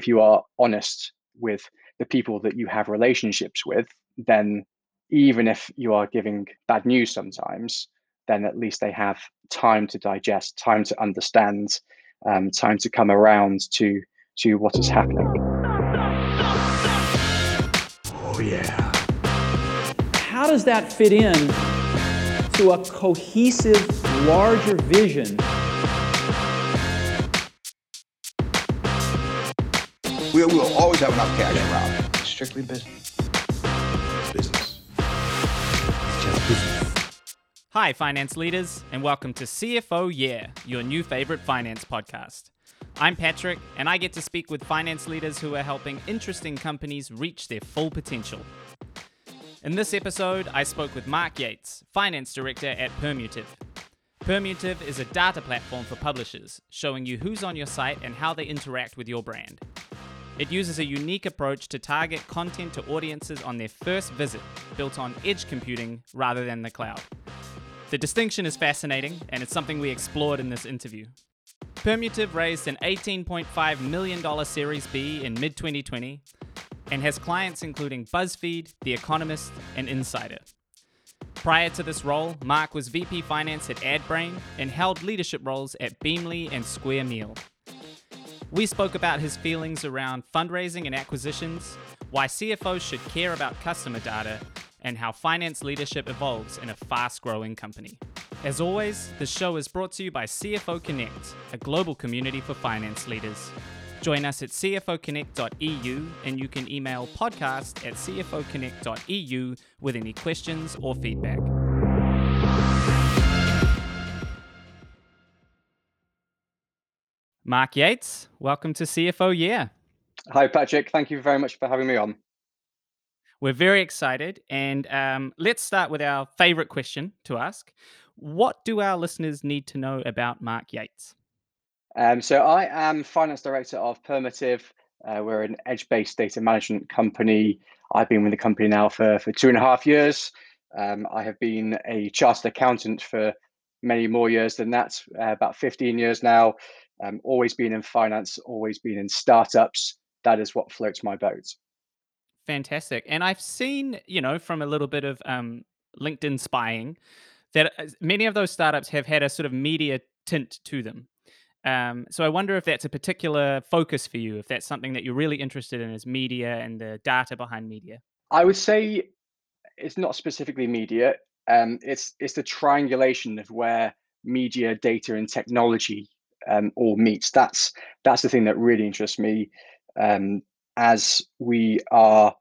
if you are honest with the people that you have relationships with, then even if you are giving bad news sometimes, then at least they have time to digest, time to understand, um, time to come around to to what is happening. Oh yeah. How does that fit in to a cohesive, larger vision? We will always have enough cash around. Strictly business. Business. Just business. Hi, finance leaders, and welcome to CFO Yeah, your new favorite finance podcast. I'm Patrick, and I get to speak with finance leaders who are helping interesting companies reach their full potential. In this episode, I spoke with Mark Yates, Finance Director at Permutive. Permutive is a data platform for publishers, showing you who's on your site and how they interact with your brand. It uses a unique approach to target content to audiences on their first visit, built on edge computing rather than the cloud. The distinction is fascinating, and it's something we explored in this interview. Permutive raised an $18.5 million Series B in mid 2020 and has clients including BuzzFeed, The Economist, and Insider. Prior to this role, Mark was VP Finance at AdBrain and held leadership roles at Beamly and Square Meal. We spoke about his feelings around fundraising and acquisitions, why CFOs should care about customer data, and how finance leadership evolves in a fast growing company. As always, the show is brought to you by CFO Connect, a global community for finance leaders. Join us at cfoconnect.eu and you can email podcast at cfoconnect.eu with any questions or feedback. Mark Yates, welcome to CFO Yeah. Hi, Patrick. Thank you very much for having me on. We're very excited, and um, let's start with our favorite question to ask. What do our listeners need to know about Mark Yates? Um, so I am finance director of Permutive. Uh, we're an edge-based data management company. I've been with the company now for, for two and a half years. Um, I have been a chartered accountant for many more years than that, uh, about 15 years now. Um, always been in finance, always been in startups. That is what floats my boat. Fantastic. And I've seen, you know, from a little bit of um, LinkedIn spying, that uh, many of those startups have had a sort of media tint to them. Um, so I wonder if that's a particular focus for you, if that's something that you're really interested in is media and the data behind media. I would say it's not specifically media. Um, it's it's the triangulation of where media, data, and technology um, all meets. That's that's the thing that really interests me. Um, as we are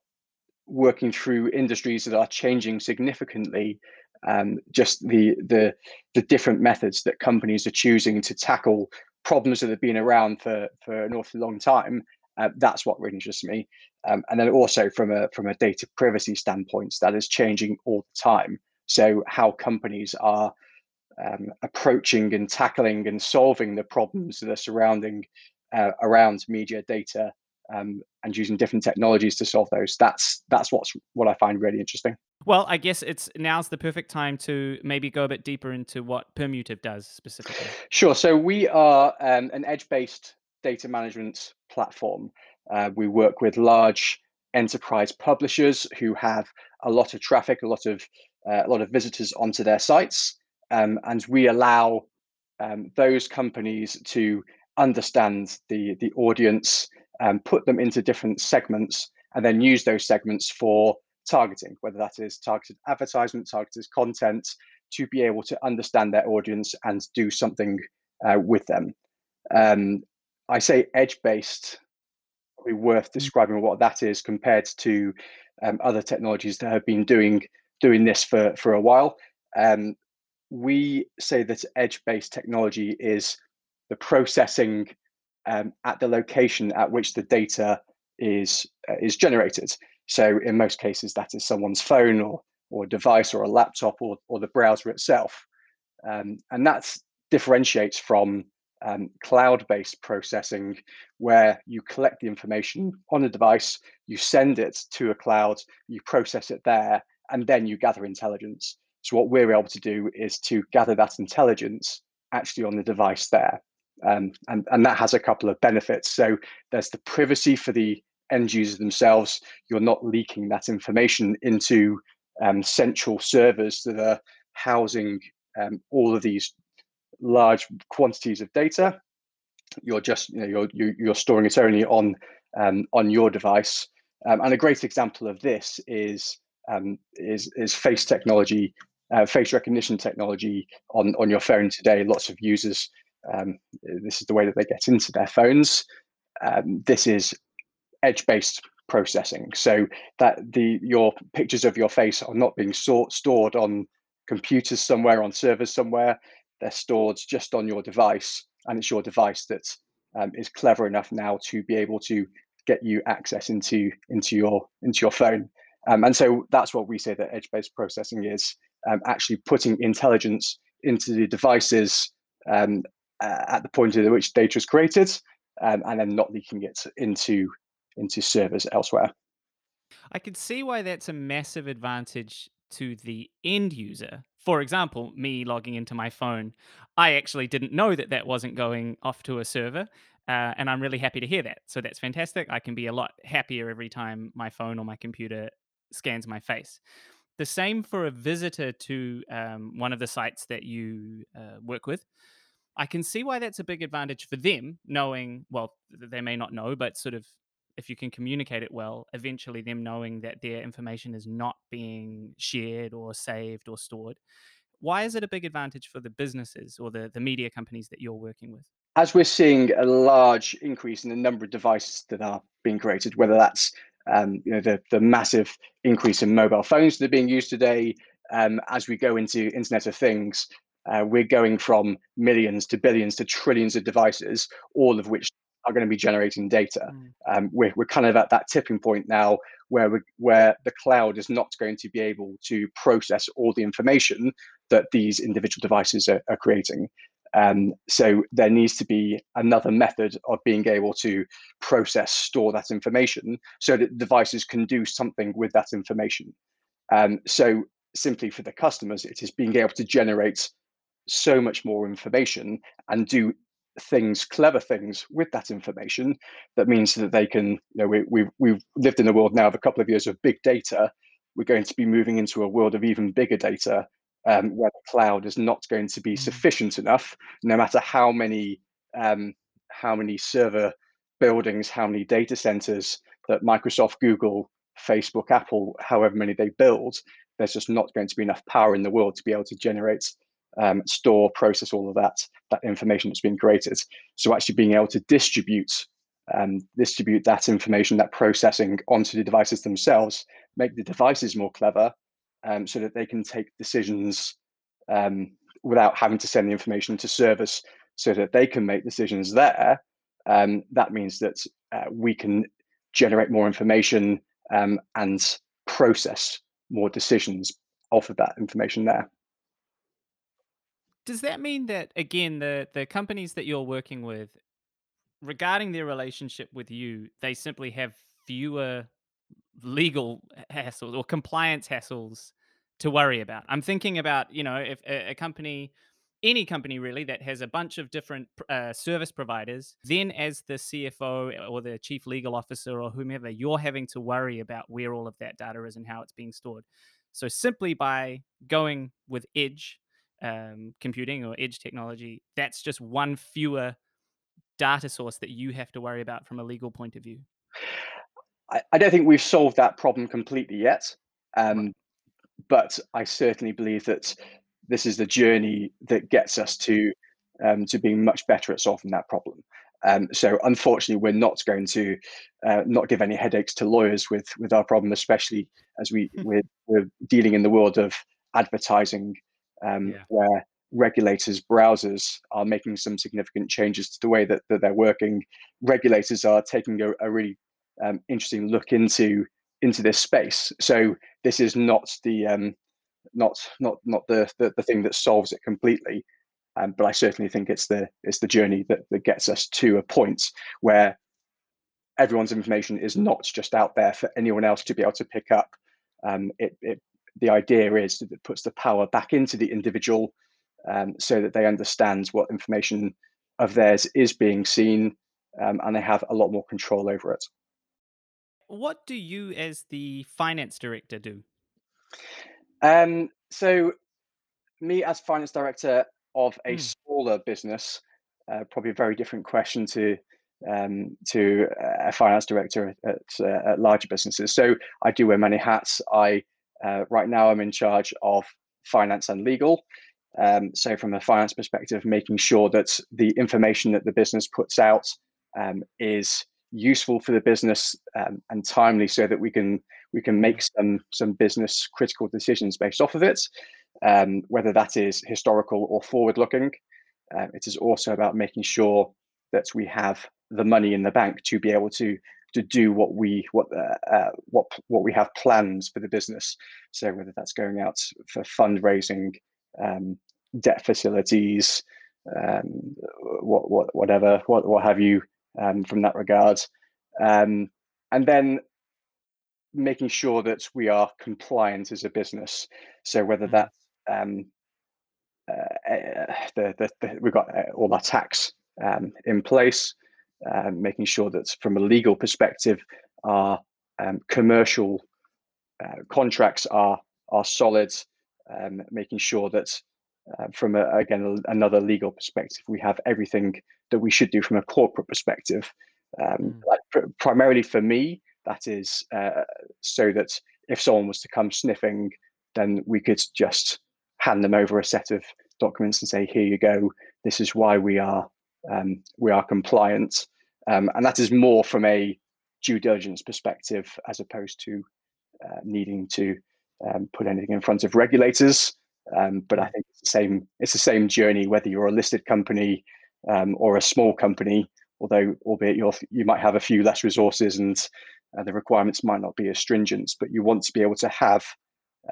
working through industries that are changing significantly, um, just the the the different methods that companies are choosing to tackle problems that have been around for for an awfully long time. Uh, that's what really interests me. Um, and then also from a from a data privacy standpoint, that is changing all the time. So how companies are um, approaching and tackling and solving the problems that are surrounding uh, around media data um, and using different technologies to solve those. That's that's what's what I find really interesting. Well, I guess it's now's the perfect time to maybe go a bit deeper into what Permutive does specifically. Sure. So we are um, an edge-based data management platform. Uh, we work with large enterprise publishers who have a lot of traffic, a lot of uh, a lot of visitors onto their sites, um, and we allow um, those companies to understand the the audience, um, put them into different segments, and then use those segments for targeting, whether that is targeted advertisement, targeted content, to be able to understand their audience and do something uh, with them. Um, I say edge-based, probably worth mm. describing what that is compared to um, other technologies that have been doing doing this for for a while. Um, we say that edge-based technology is the processing um, at the location at which the data is uh, is generated. So in most cases, that is someone's phone or or device or a laptop or or the browser itself, um, and that differentiates from um, cloud-based processing, where you collect the information on a device, you send it to a cloud, you process it there, and then you gather intelligence. So what we're able to do is to gather that intelligence actually on the device there. Um, and, and that has a couple of benefits. So there's the privacy for the end users themselves. You're not leaking that information into um, central servers that are housing um, all of these large quantities of data. You're just you know you're you, are storing it only on um, on your device. Um, and a great example of this is um, is is face technology, uh, face recognition technology on on your phone today. Lots of users. Um, this is the way that they get into their phones. Um, this is edge-based processing, so that the your pictures of your face are not being so, stored on computers somewhere on servers somewhere. They're stored just on your device, and it's your device that um, is clever enough now to be able to get you access into into your into your phone. Um, and so that's what we say that edge-based processing is um, actually putting intelligence into the devices um, uh, at the point at which data is created, um, and then not leaking it into into servers elsewhere. I can see why that's a massive advantage to the end user. For example, me logging into my phone, I actually didn't know that that wasn't going off to a server. Uh, and I'm really happy to hear that. So that's fantastic. I can be a lot happier every time my phone or my computer scans my face. The same for a visitor to um, one of the sites that you uh, work with. I can see why that's a big advantage for them, knowing, well, they may not know, but sort of if you can communicate it well, eventually them knowing that their information is not being shared or saved or stored. Why is it a big advantage for the businesses or the, the media companies that you're working with? As we're seeing a large increase in the number of devices that are being created, whether that's um, you know the, the massive increase in mobile phones that are being used today, um, as we go into Internet of Things, uh, we're going from millions to billions to trillions of devices, all of which are going to be generating data. Mm. Um, we're, we're kind of at that tipping point now where we where the cloud is not going to be able to process all the information that these individual devices are, are creating. Um, so there needs to be another method of being able to process, store that information so that devices can do something with that information. Um, so simply for the customers, it is being able to generate so much more information and do things, clever things with that information. That means that they can, you know, we, we've, we've lived in a world now of a couple of years of big data. We're going to be moving into a world of even bigger data um, where the cloud is not going to be mm. sufficient enough, no matter how many um, how many server buildings, how many data centers that Microsoft, Google, Facebook, Apple, however many they build, there's just not going to be enough power in the world to be able to generate, um, store, process all of that that information that's been created. So actually being able to distribute um, distribute that information, that processing onto the devices themselves, make the devices more clever, um, so that they can take decisions um, without having to send the information to service so that they can make decisions there. Um, that means that uh, we can generate more information um, and process more decisions off of that information there. Does that mean that again the the companies that you're working with regarding their relationship with you, they simply have fewer legal hassles or compliance hassles to worry about. I'm thinking about, you know, if a, a company, any company really that has a bunch of different uh, service providers, then as the CFO or the chief legal officer or whomever, you're having to worry about where all of that data is and how it's being stored. So simply by going with edge um, computing or edge technology, that's just one fewer data source that you have to worry about from a legal point of view. I, I don't think we've solved that problem completely yet. Um, but I certainly believe that this is the journey that gets us to um, to being much better at solving that problem. Um, so unfortunately, we're not going to uh, not give any headaches to lawyers with with our problem, especially as we hmm. we're, we're dealing in the world of advertising, um, yeah. where regulators, browsers are making some significant changes to the way that, that they're working. Regulators are taking a, a really um, interesting look into into this space. So this is not the um, not not not the, the, the thing that solves it completely. Um, but I certainly think it's the it's the journey that, that gets us to a point where everyone's information is not just out there for anyone else to be able to pick up. Um, it, it the idea is that it puts the power back into the individual um, so that they understand what information of theirs is being seen, um, and they have a lot more control over it. What do you, as the finance director, do? Um, so, me as finance director of a Mm. smaller business, uh, probably a very different question to um, to a finance director at, uh, at larger businesses. So, I do wear many hats. I uh, right now I'm in charge of finance and legal. Um, so, from a finance perspective, making sure that the information that the business puts out um, is useful for the business um, and timely, so that we can we can make some some business critical decisions based off of it, um, whether that is historical or forward looking. Uh, it is also about making sure that we have the money in the bank to be able to to do what we what uh, uh, what what we have plans for the business. So whether that's going out for fundraising, um, debt facilities, um, what what whatever what what have you um, from that regard, um, and then making sure that we are compliant as a business. So whether Mm. that's um, uh, uh, the, the, the we've got uh, all our tax um, in place, um, making sure that from a legal perspective, our um, commercial uh, contracts are are solid, um, making sure that uh, from a, again another legal perspective, we have everything that we should do from a corporate perspective. Um, Mm. like pr- primarily for me, that is uh, so that if someone was to come sniffing, then we could just hand them over a set of documents and say, "Here you go. This is why we are um, we are compliant," um, and that is more from a due diligence perspective as opposed to uh, needing to um, put anything in front of regulators. Um, but I think it's the same. It's the same journey whether you're a listed company um, or a small company. Although, albeit you're, you might have a few less resources and uh, the requirements might not be as stringent, but you want to be able to have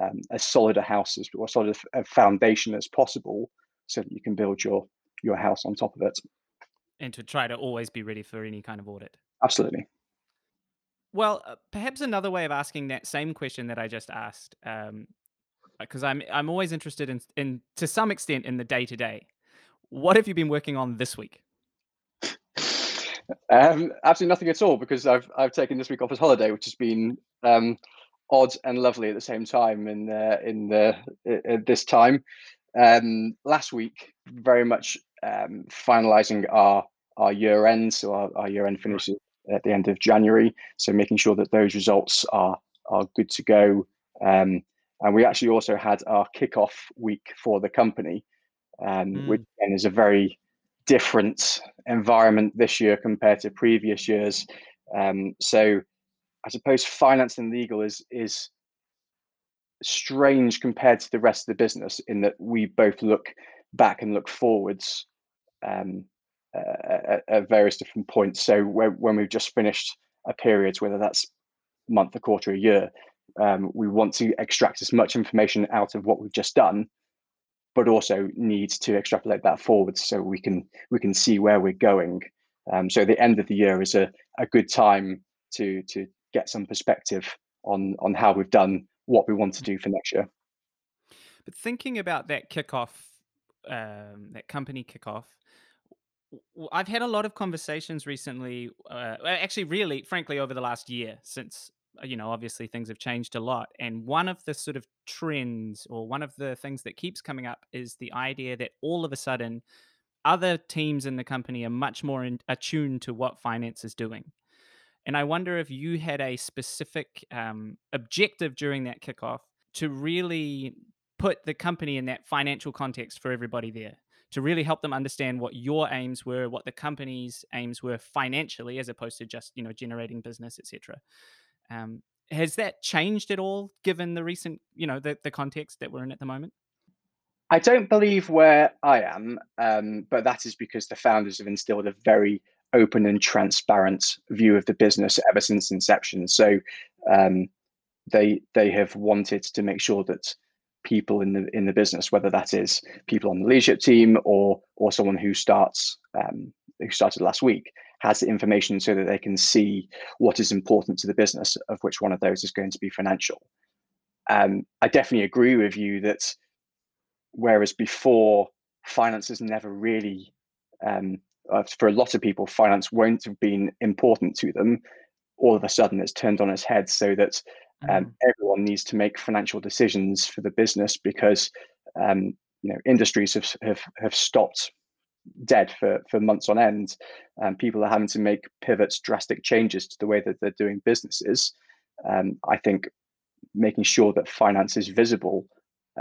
um, as solid a house as, or solid a foundation as possible, so that you can build your your house on top of it. And to try to always be ready for any kind of audit. Absolutely. Well, uh, perhaps another way of asking that same question that I just asked, because I'm I'm always interested in in to some extent in the day to day. What have you been working on this week? Um, absolutely nothing at all because I've I've taken this week off as holiday, which has been um, odd and lovely at the same time. In uh, in the at this time, um, last week, very much um, finalising our our year end. So our, our year end finishes at the end of January. So making sure that those results are are good to go. Um, and we actually also had our kickoff week for the company, um, which Mm. again is a very different environment this year compared to previous years. Um, so I suppose finance and legal is is strange compared to the rest of the business in that we both look back and look forwards um, uh, at, at various different points. So when, when we've just finished a period, whether that's month, a quarter, a year, um, we want to extract as much information out of what we've just done, but also need to extrapolate that forward so we can we can see where we're going. Um, so the end of the year is a, a good time to to get some perspective on on how we've done, what we want to do for next year. But thinking about that kickoff, um, that company kickoff, I've had a lot of conversations recently. Uh, actually, really, frankly, over the last year, since you know, obviously things have changed a lot. And one of the sort of trends, or one of the things that keeps coming up, is the idea that all of a sudden, other teams in the company are much more in, attuned to what finance is doing. And I wonder if you had a specific um, objective during that kickoff to really put the company in that financial context for everybody there, to really help them understand what your aims were, what the company's aims were financially, as opposed to just you know generating business, etc. Um, has that changed at all, given the recent you know the, the context that we're in at the moment? I don't believe where I am, um, but that is because the founders have instilled a very open and transparent view of the business ever since inception. So um, they they have wanted to make sure that people in the in the business, whether that is people on the leadership team or or someone who starts um, who started last week, has the information so that they can see what is important to the business, of which one of those is going to be financial. Um, I definitely agree with you that whereas before finance has never really um, uh, for a lot of people, finance won't have been important to them. All of a sudden, it's turned on its head so that um, mm. everyone needs to make financial decisions for the business because um, you know industries have, have have stopped dead for for months on end and people are having to make pivots drastic changes to the way that they're doing businesses um, i think making sure that finance is visible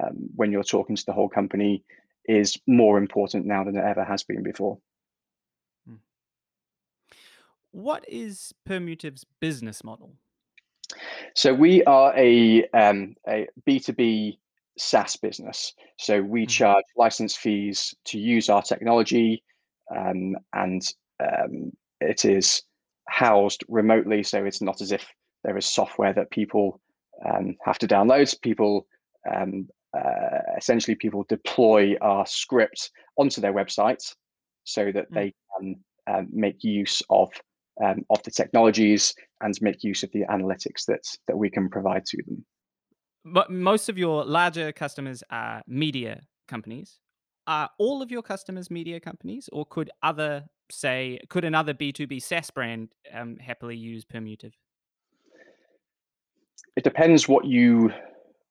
um, when you're talking to the whole company is more important now than it ever has been before hmm. what is permutive's business model so we are a um, a B2B SaaS business. So we mm-hmm. charge license fees to use our technology, um, and um, it is housed remotely. So it's not as if there is software that people um, have to download. People um, uh, essentially people deploy our script onto their website so that mm. they can um, make use of um, of the technologies and make use of the analytics that that we can provide to them but most of your larger customers are media companies. Are all of your customers media companies, or could other say could another B two B SaaS brand um, happily use Permutive? It depends what you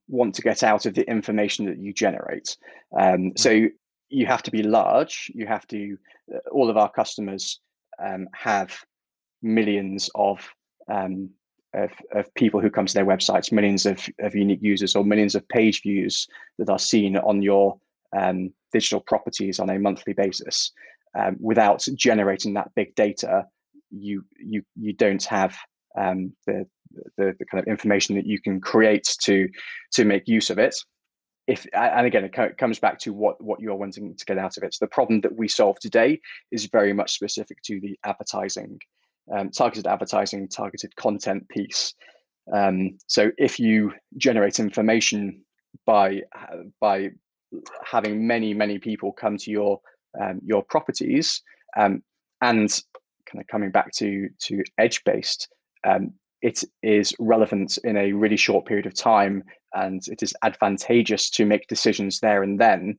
want to get out of the information that you generate. Um, so you have to be large. You have to. Uh, all of our customers um, have millions of um, of, of people who come to their websites, millions of, of unique users or millions of page views that are seen on your um, digital properties on a monthly basis. Um, without generating that big data, you you you don't have um, the, the, the kind of information that you can create to to make use of it. If and again, it comes back to what what you're wanting to get out of it. So the problem that we solve today is very much specific to the advertising um, targeted advertising, targeted content piece. Um, so if you generate information by by having many many people come to your um, your properties um, and kind of coming back to to edge based, um, it is relevant in a really short period of time and it is advantageous to make decisions there and then.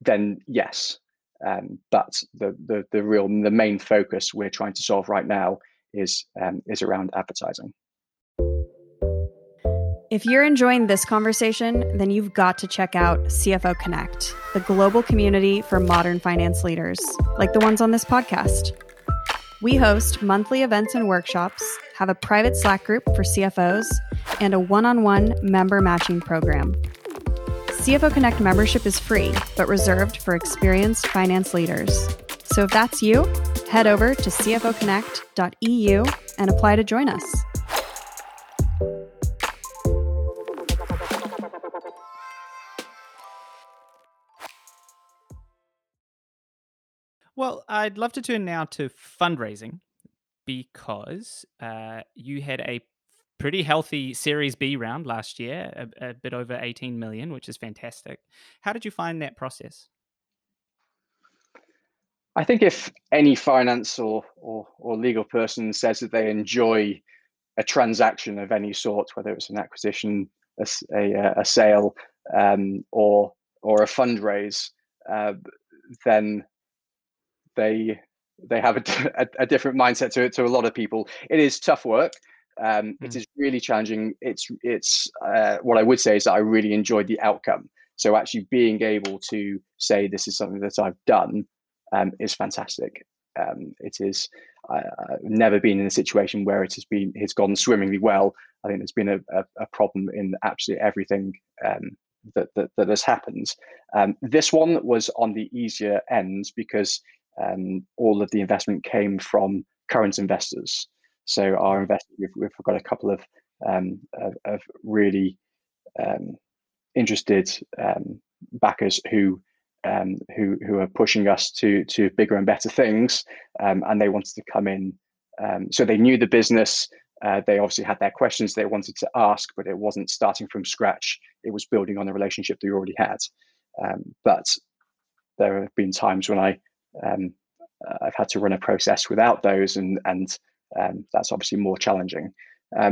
Then yes, um, but the, the the real the main focus we're trying to solve right now is um, is around advertising. If you're enjoying this conversation, then you've got to check out CFO Connect, the global community for modern finance leaders, like the ones on this podcast. We host monthly events and workshops, have a private Slack group for CFOs, and a one on one member matching program. CFO Connect membership is free, but reserved for experienced finance leaders. So if that's you, head over to cfoconnect.eu and apply to join us. Well, I'd love to turn now to fundraising because uh, you had a pretty healthy Series B round last year, a, a, bit over 18 million, which is fantastic. How did you find that process? I think if any finance or, or, or legal person says that they enjoy a transaction of any sort, whether it's an acquisition, a, a, a sale, um, or or a fundraise, uh, then they they have a, a, different mindset to to a lot of people. It is tough work. Um, mm. It is really challenging. It's it's uh, what I would say is that I really enjoyed the outcome. So actually being able to say this is something that I've done um, is fantastic. Um, it is. I, have never been in a situation where it has been it's gone swimmingly well. I think there's been a, a, a problem in absolutely everything um, that, that, that has happened. Um, this one was on the easier end because um, all of the investment came from current investors. So our investors, we've, we've got a couple of um, of, of, really interested backers who um, who who are pushing us to to bigger and better things, um, and they wanted to come in. Um, so they knew the business. Uh, they obviously had their questions they wanted to ask, but it wasn't starting from scratch. It was building on the relationship they already had. Um, but there have been times when I um, I've had to run a process without those, and and um, that's obviously more challenging.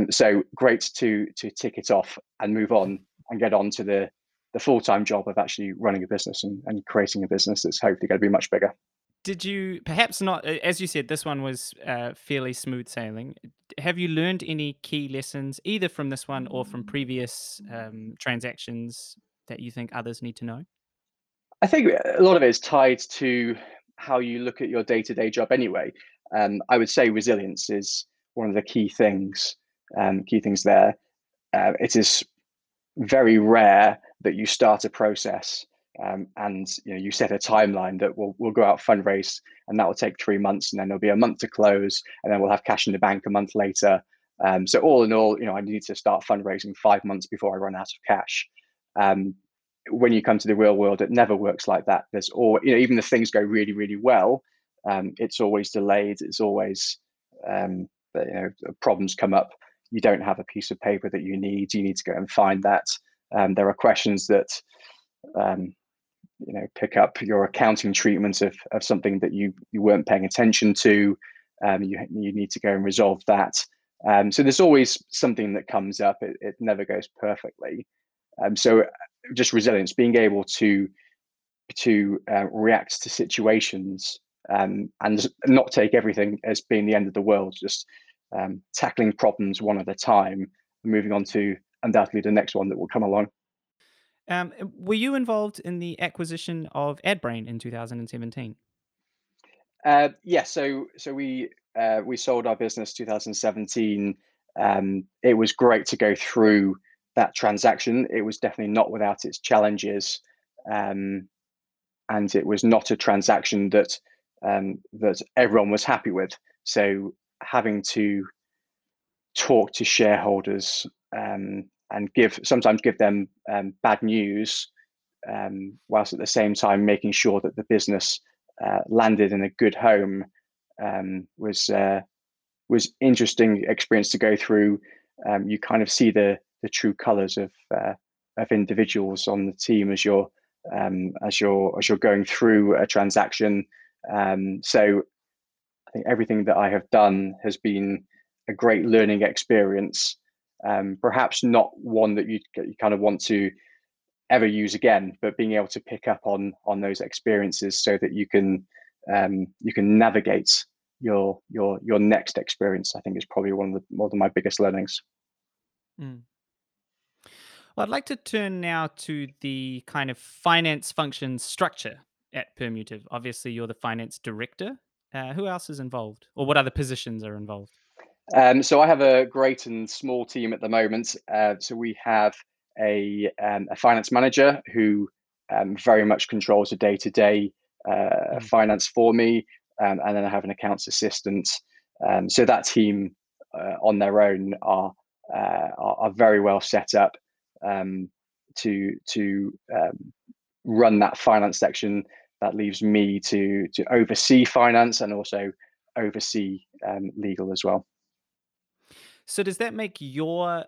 so great to to tick it off and move on and get on to the the full time job of actually running a business and, and creating a business that's hopefully going to be much bigger. did you perhaps not as you said this one was uh, fairly smooth sailing have you learned any key lessons either from this one or from previous um, transactions that you think others need to know i think a lot of it is tied to how you look at your day-to-day job anyway um, i would say resilience is one of the key things um, key things there. Uh, it is very rare that you start a process um, and you know you set a timeline that will will go out fundraise and that will take three months and then there'll be a month to close and then we'll have cash in the bank a month later. Um, so all in all you know i need to start fundraising five months before i run out of cash. Um, when you come to the real world it never works like that. There's all you know even if things go really really well um, it's always delayed it's always um, you know problems come up. You don't have a piece of paper that you need you need to go and find that. Um, there are questions that um, you know pick up your accounting treatment of, of something that you you weren't paying attention to. Um, you you need to go and resolve that. Um, so there's always something that comes up it, it never goes perfectly. So just resilience being able to to uh, react to situations um, and not take everything as being the end of the world just um, tackling problems one at a time and moving on to undoubtedly the next one that will come along um, were you involved in the acquisition of AdBrain in 2017? Uh, yeah, so so we uh, we sold our business 2017. Um, it was great to go through that transaction. It was definitely not without its challenges, um, and it was not a transaction that um, that everyone was happy with. So having to talk to shareholders um, and give sometimes give them um, bad news, um, whilst at the same time making sure that the business uh, landed in a good home um, was uh, was interesting experience to go through. Um, you kind of see the the true colours of uh, of individuals on the team as you're as you're as you're going through a transaction. Um, so I think everything that I have done has been a great learning experience um, perhaps not one that you, you kind of want to ever use again, but being able to pick up on on those experiences so that you can um, you can navigate your your your next experience. I think is probably one of the one of my biggest learnings. Mm. Well, I'd like to turn now to the kind of finance function structure at Permutive. Obviously, you're the finance director. Uh, who else is involved, or what other positions are involved? Um, so I have a great and small team at the moment. Uh, so we have a, um, a finance manager who um, very much controls the day to day finance for me, um, and then I have an accounts assistant. Um, so that team uh, on their own are, uh, are, are very well set up um, to to run that finance section. That leaves me to to oversee finance and also oversee legal as well. So does that make your,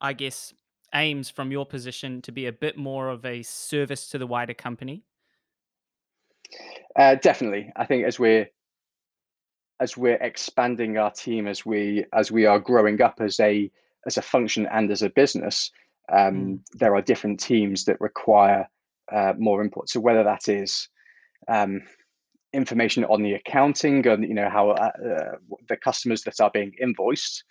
I guess, aims from your position to be a bit more of a service to the wider company? Uh, definitely, I think as we're as we're expanding our team, as we as we are growing up as a as a function and as a business, um, mm. there are different teams that require uh, more input. So whether that is um, information on the accounting and you know how uh, uh, the customers that are being invoiced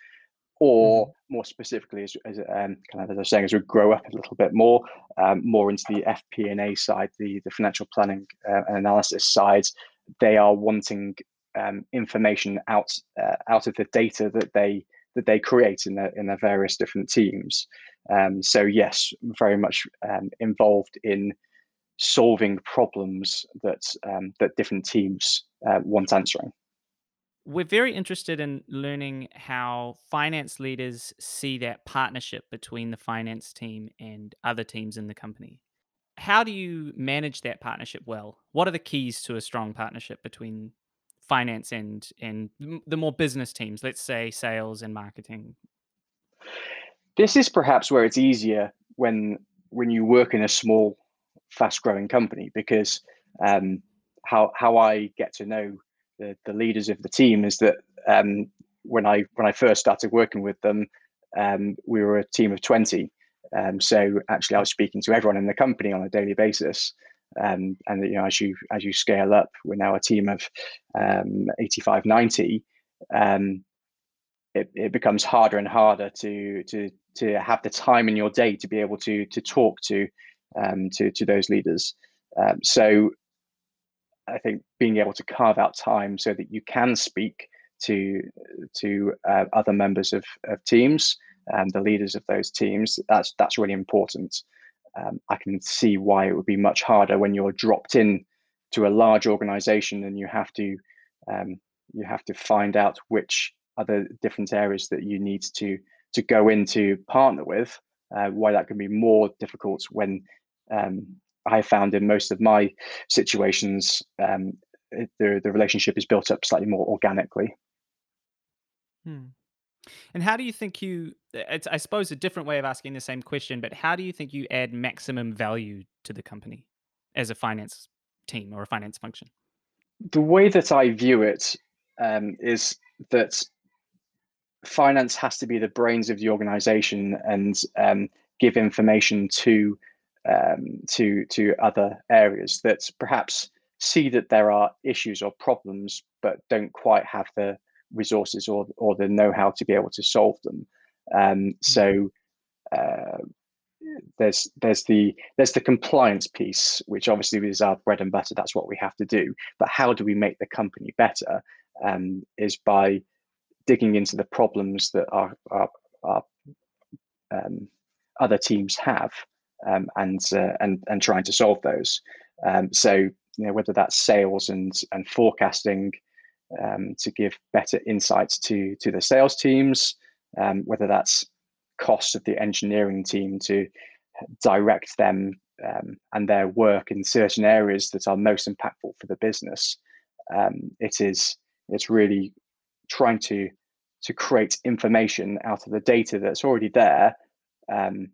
or mm-hmm. more specifically, as, as um, kind of as I was saying, as we grow up a little bit more, um, more into the FP&A side, the the financial planning uh, and analysis side, they are wanting um, information out uh, out of the data that they that they create in their in their various different teams. Um, so yes, very much um, involved in solving problems that um, that different teams uh, want answering we're very interested in learning how finance leaders see that partnership between the finance team and other teams in the company. How do you manage that partnership well? What are the keys to a strong partnership between finance and and the more business teams, let's say sales and marketing? This is perhaps where it's easier when when you work in a small, fast-growing company because um, how how I get to know the, the leaders of the team is that um, when I when I first started working with them, um, we were a team of twenty. Um, so actually, I was speaking to everyone in the company on a daily basis. Um, and you know, as you as you scale up, we're now a team of um, 85, 90. Um, it, it becomes harder and harder to to to have the time in your day to be able to to talk to um, to to those leaders. Um, so I think being able to carve out time so that you can speak to to uh, other members of, of teams and the leaders of those teams that's that's really important. Um, I can see why it would be much harder when you're dropped in to a large organization and you have to um, you have to find out which other different areas that you need to to go into partner with. Uh, why that can be more difficult when um, I found in most of my situations um, the the relationship is built up slightly more organically. Hmm. And how do you think you? It's I suppose a different way of asking the same question, but how do you think you add maximum value to the company as a finance team or a finance function? The way that I view it um, is that finance has to be the brains of the organization and um, give information to um, to to other areas that perhaps see that there are issues or problems but don't quite have the resources or or the know-how to be able to solve them. Um, so uh, there's there's the there's the compliance piece which obviously is our bread and butter. That's what we have to do. But how do we make the company better um, is by digging into the problems that our, our, our um, other teams have um, and uh, and and trying to solve those. Um, so you know whether that's sales and and forecasting um, to give better insights to to the sales teams, um, whether that's cost of the engineering team to direct them um, and their work in certain areas that are most impactful for the business. it is it's really trying to to create information out of the data that's already there um,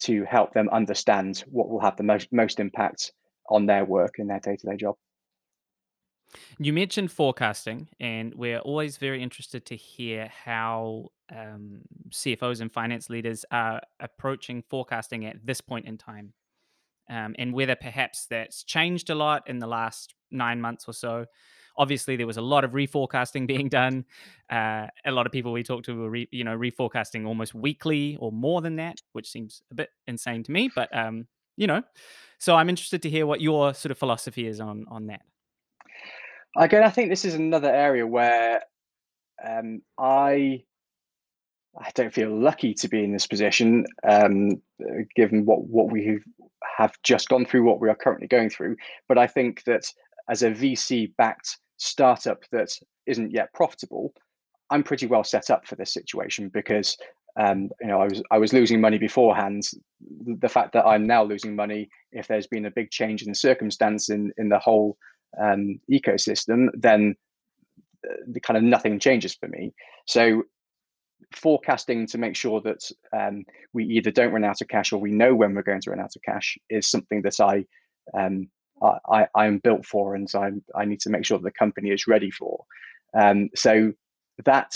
to help them understand what will have the most most impact on their work in their day-to-day job. You mentioned forecasting, and we're always very interested to hear how um, CFOs and finance leaders are approaching forecasting at this point in time, um, and whether perhaps that's changed a lot in the last nine months or so, obviously there was a lot of reforecasting being done. Uh, a lot of people we talked to were, re, you know, reforecasting almost weekly or more than that, which seems a bit insane to me. But um, you know, so I'm interested to hear what your sort of philosophy is on on that. Again, I think this is another area where um, I I don't feel lucky to be in this position, um, given what what we have just gone through, what we are currently going through. But I think that as a VC backed startup that isn't yet profitable, I'm pretty well set up for this situation because um, you know I was I was losing money beforehand. The fact that I'm now losing money, if there's been a big change in the circumstance in in the whole um, ecosystem, then uh, the kind of nothing changes for me. So forecasting to make sure that um, we either don't run out of cash or we know when we're going to run out of cash is something that I um, I, I am built for and I, I need to make sure that the company is ready for. Um, so that,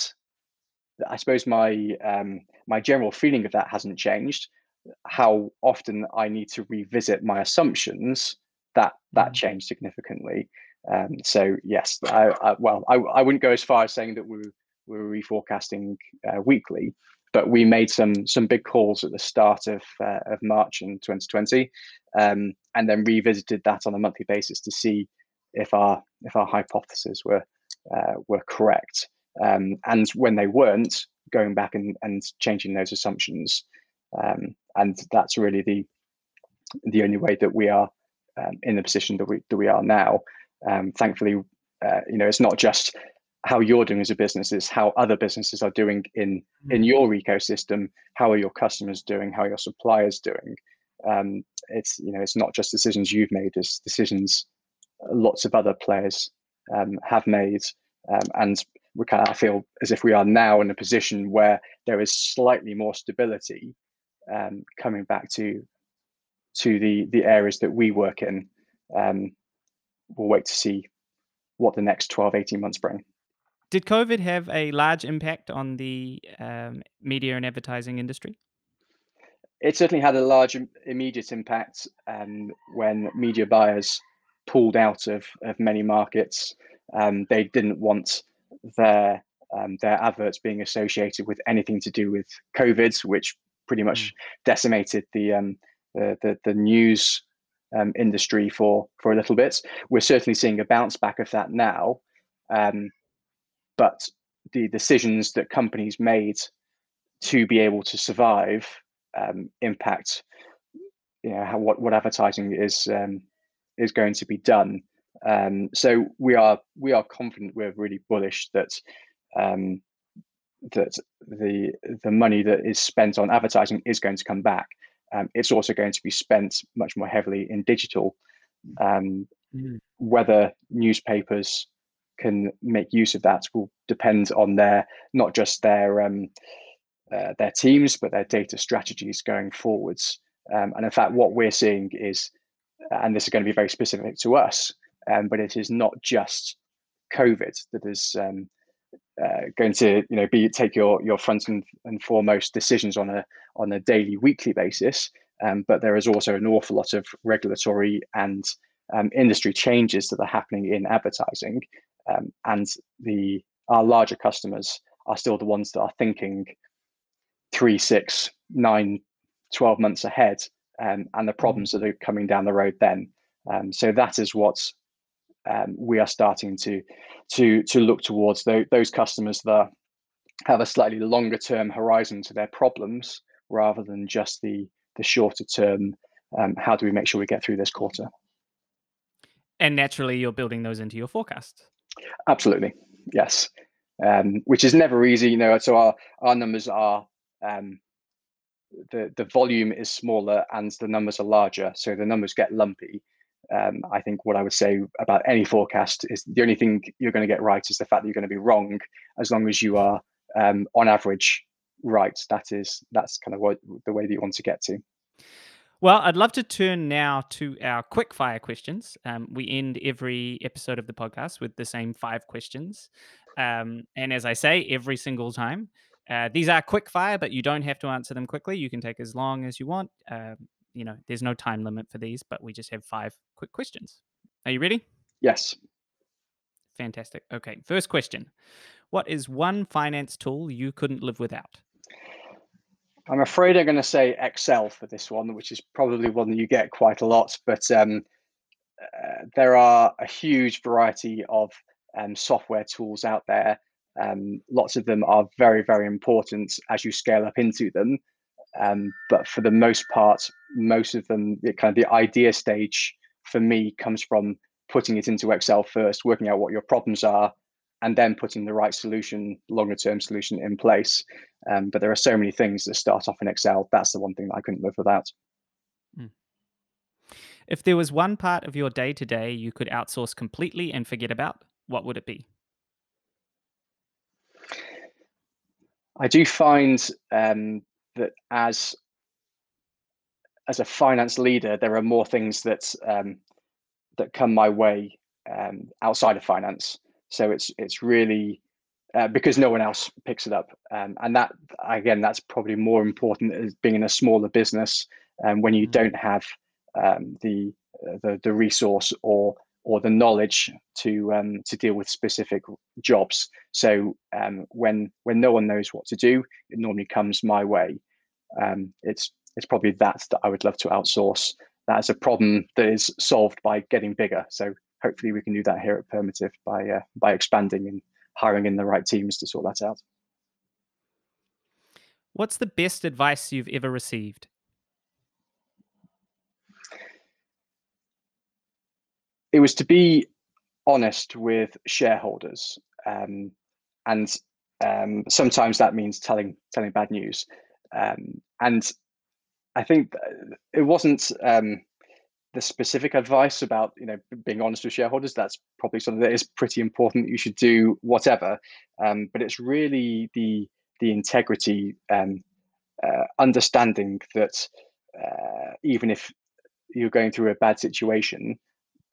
I suppose my um, my general feeling of that hasn't changed. How often I need to revisit my assumptions that that mm. changed significantly. Um, so yes, I, I, well, I, I wouldn't go as far as saying that we we were reforecasting uh, weekly, but we made some some big calls at the start of uh, of March in 2020, um, and then revisited that on a monthly basis to see if our if our hypotheses were uh, were correct. Um, and when they weren't, going back and, and changing those assumptions. Um, and that's really the the only way that we are um, in the position that we that we are now. Um, thankfully, uh, you know, it's not just how you're doing as a business is how other businesses are doing in in mm. your ecosystem how are your customers doing how are your suppliers doing um, it's you know it's not just decisions you've made it's decisions lots of other players um, have made um, and we kind of I feel as if we are now in a position where there is slightly more stability um, coming back to to the the areas that we work in um, we'll wait to see what the next 12 18 months bring did COVID have a large impact on the um, media and advertising industry? it certainly had a large immediate impact um, when media buyers pulled out of, of many markets. Um, they didn't want their um, their adverts being associated with anything to do with COVID, which pretty much mm. decimated the, um, the, the news um, industry for for a little bit. We're certainly seeing a bounce back of that now, um, but the decisions that companies made to be able to survive um, impact you know how, what what advertising is um, is going to be done. Um, so we are we are confident. We're really bullish that um, that the the money that is spent on advertising is going to come back. Um, it's also going to be spent much more heavily in digital. Um, mm. Whether newspapers can make use of that will depend on their not just their um, uh, their teams but their data strategies going forwards. Um, and in fact, what we're seeing is, and this is going to be very specific to us, um, but it is not just COVID that is um, uh, going to you know be take your your front and, and foremost decisions on a on a daily weekly basis. Um, but there is also an awful lot of regulatory and um, industry changes that are happening in advertising. Um, and the our larger customers are still the ones that are thinking three six nine 12 months ahead um, and the problems that are coming down the road then. Um, so that is what um, we are starting to to to look towards those, those customers that have a slightly longer term horizon to their problems rather than just the the shorter term um, how do we make sure we get through this quarter? And naturally you're building those into your forecast absolutely. Yes. Um, which is never easy you know so our our numbers are um, the the volume is smaller and the numbers are larger so the numbers get lumpy um, I think what I would say about any forecast is the only thing you're going to get right is the fact that you're going to be wrong, as long as you are um, on average right. That is that's kind of what the way that you want to get to. Well, I'd love to turn now to our quick fire questions. Um, we end every episode of the podcast with the same five questions. Um, and as I say, every single time, uh, these are quick fire, but you don't have to answer them quickly. You can take as long as you want. Um, you know, there's no time limit for these, but we just have five quick questions. Are you ready? Yes. Fantastic. Okay. First question What is one finance tool you couldn't live without? I'm afraid I'm going to say Excel for this one, which is probably one that you get quite a lot. But um, uh, there are a huge variety of um, software tools out there. Um, lots of them are very, very important as you scale up into them. Um, but for the most part, most of them, the kind of the idea stage for me comes from putting it into Excel first, working out what your problems are, and then putting the right solution, longer term solution in place. Um, but there are so many things that start off in Excel. That's the one thing that I couldn't live without. Hmm. If there was one part of your day to day you could outsource completely and forget about, what would it be? I do find um, that as as a finance leader, there are more things that um, that come my way um, outside of finance. So it's it's really uh, because no one else picks it up, um, and that again, that's probably more important as being in a smaller business um, when you mm-hmm. don't have um, the, uh, the the resource or or the knowledge to um, to deal with specific jobs. So um, when when no one knows what to do, it normally comes my way. Um, it's it's probably that that I would love to outsource. That is a problem that is solved by getting bigger. So hopefully we can do that here at Permutive by uh, by expanding and hiring in the right teams to sort that out. What's the best advice you've ever received? It was to be honest with shareholders, um, and um, sometimes that means telling telling bad news. Um, and I think it wasn't um, the specific advice about you know being honest with shareholders. That's probably something that is pretty important. You should do whatever, um, but it's really the the integrity, um, uh, understanding that uh, even if you're going through a bad situation,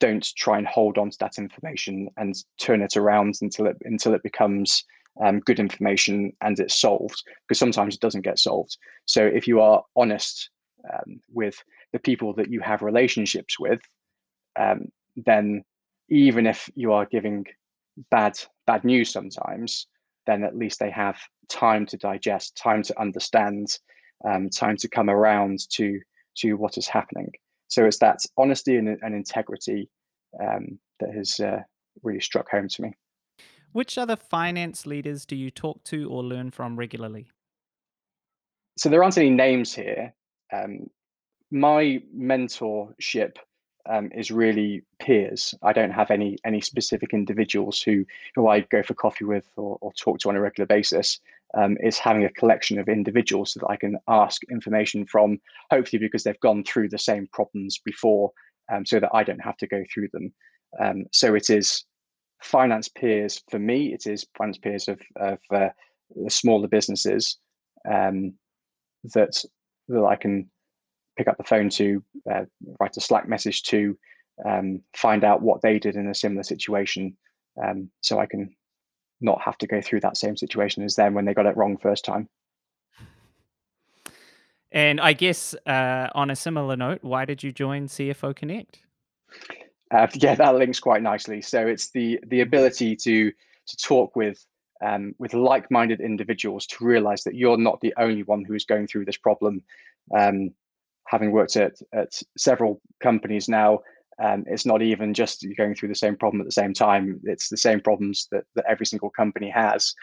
don't try and hold on to that information and turn it around until it until it becomes um, good information and it's solved because sometimes it doesn't get solved. So if you are honest um, with the people that you have relationships with, um, then even if you are giving bad bad news sometimes, then at least they have time to digest, time to understand, um, time to come around to to what is happening. So it's that honesty and, and integrity um, that has uh, really struck home to me. Which other finance leaders do you talk to or learn from regularly? So there aren't any names here. Um, my mentorship um, is really peers. I don't have any any specific individuals who who I go for coffee with or, or talk to on a regular basis. Um, it's having a collection of individuals so that I can ask information from, hopefully because they've gone through the same problems before, um, so that I don't have to go through them. Um, so it is finance peers for me. It is finance peers of of uh, the smaller businesses um, that that I can pick up the phone to, uh, write a Slack message to, um, find out what they did in a similar situation, um, so I can not have to go through that same situation as them when they got it wrong first time. And I guess uh, on a similar note, why did you join CFO Connect? Uh, yeah, that links quite nicely. So it's the the ability to to talk with um, with like-minded individuals to realize that you're not the only one who is going through this problem. Um, having worked at, at several companies now, um, it's not even just going through the same problem at the same time. It's the same problems that, that every single company has.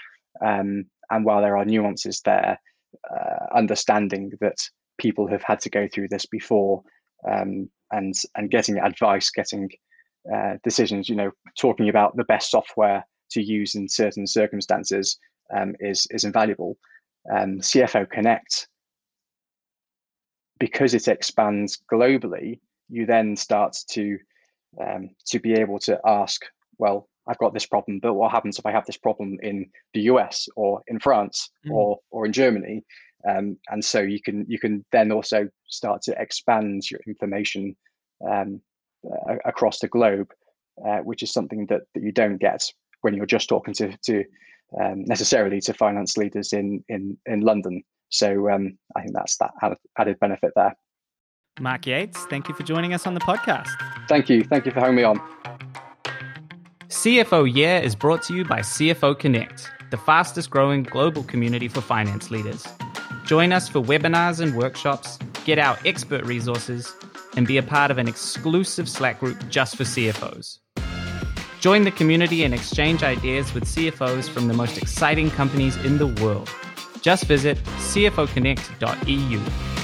Um, and while there are nuances there, uh, understanding that people have had to go through this before um, and and getting advice, getting uh, decisions, you know, talking about the best software to use in certain circumstances um, is is invaluable. Um, CFO Connect because it expands globally, you then start to um, to be able to ask, well, I've got this problem, but what happens if I have this problem in the US or in France mm. or or in Germany? Um, and so you can you can then also start to expand your information um, uh, across the globe, uh, which is something that, that you don't get when you're just talking to to um, necessarily to finance leaders in in in London. So um, I think that's that added benefit there. Mark Yates, thank you for joining us on the podcast. Thank you. Thank you for having me on. CFO Yeah is brought to you by CFO Connect, the fastest growing global community for finance leaders. Join us for webinars and workshops, get our expert resources, and be a part of an exclusive Slack group just for CFOs. Join the community and exchange ideas with CFOs from the most exciting companies in the world. Just visit cfoconnect.eu.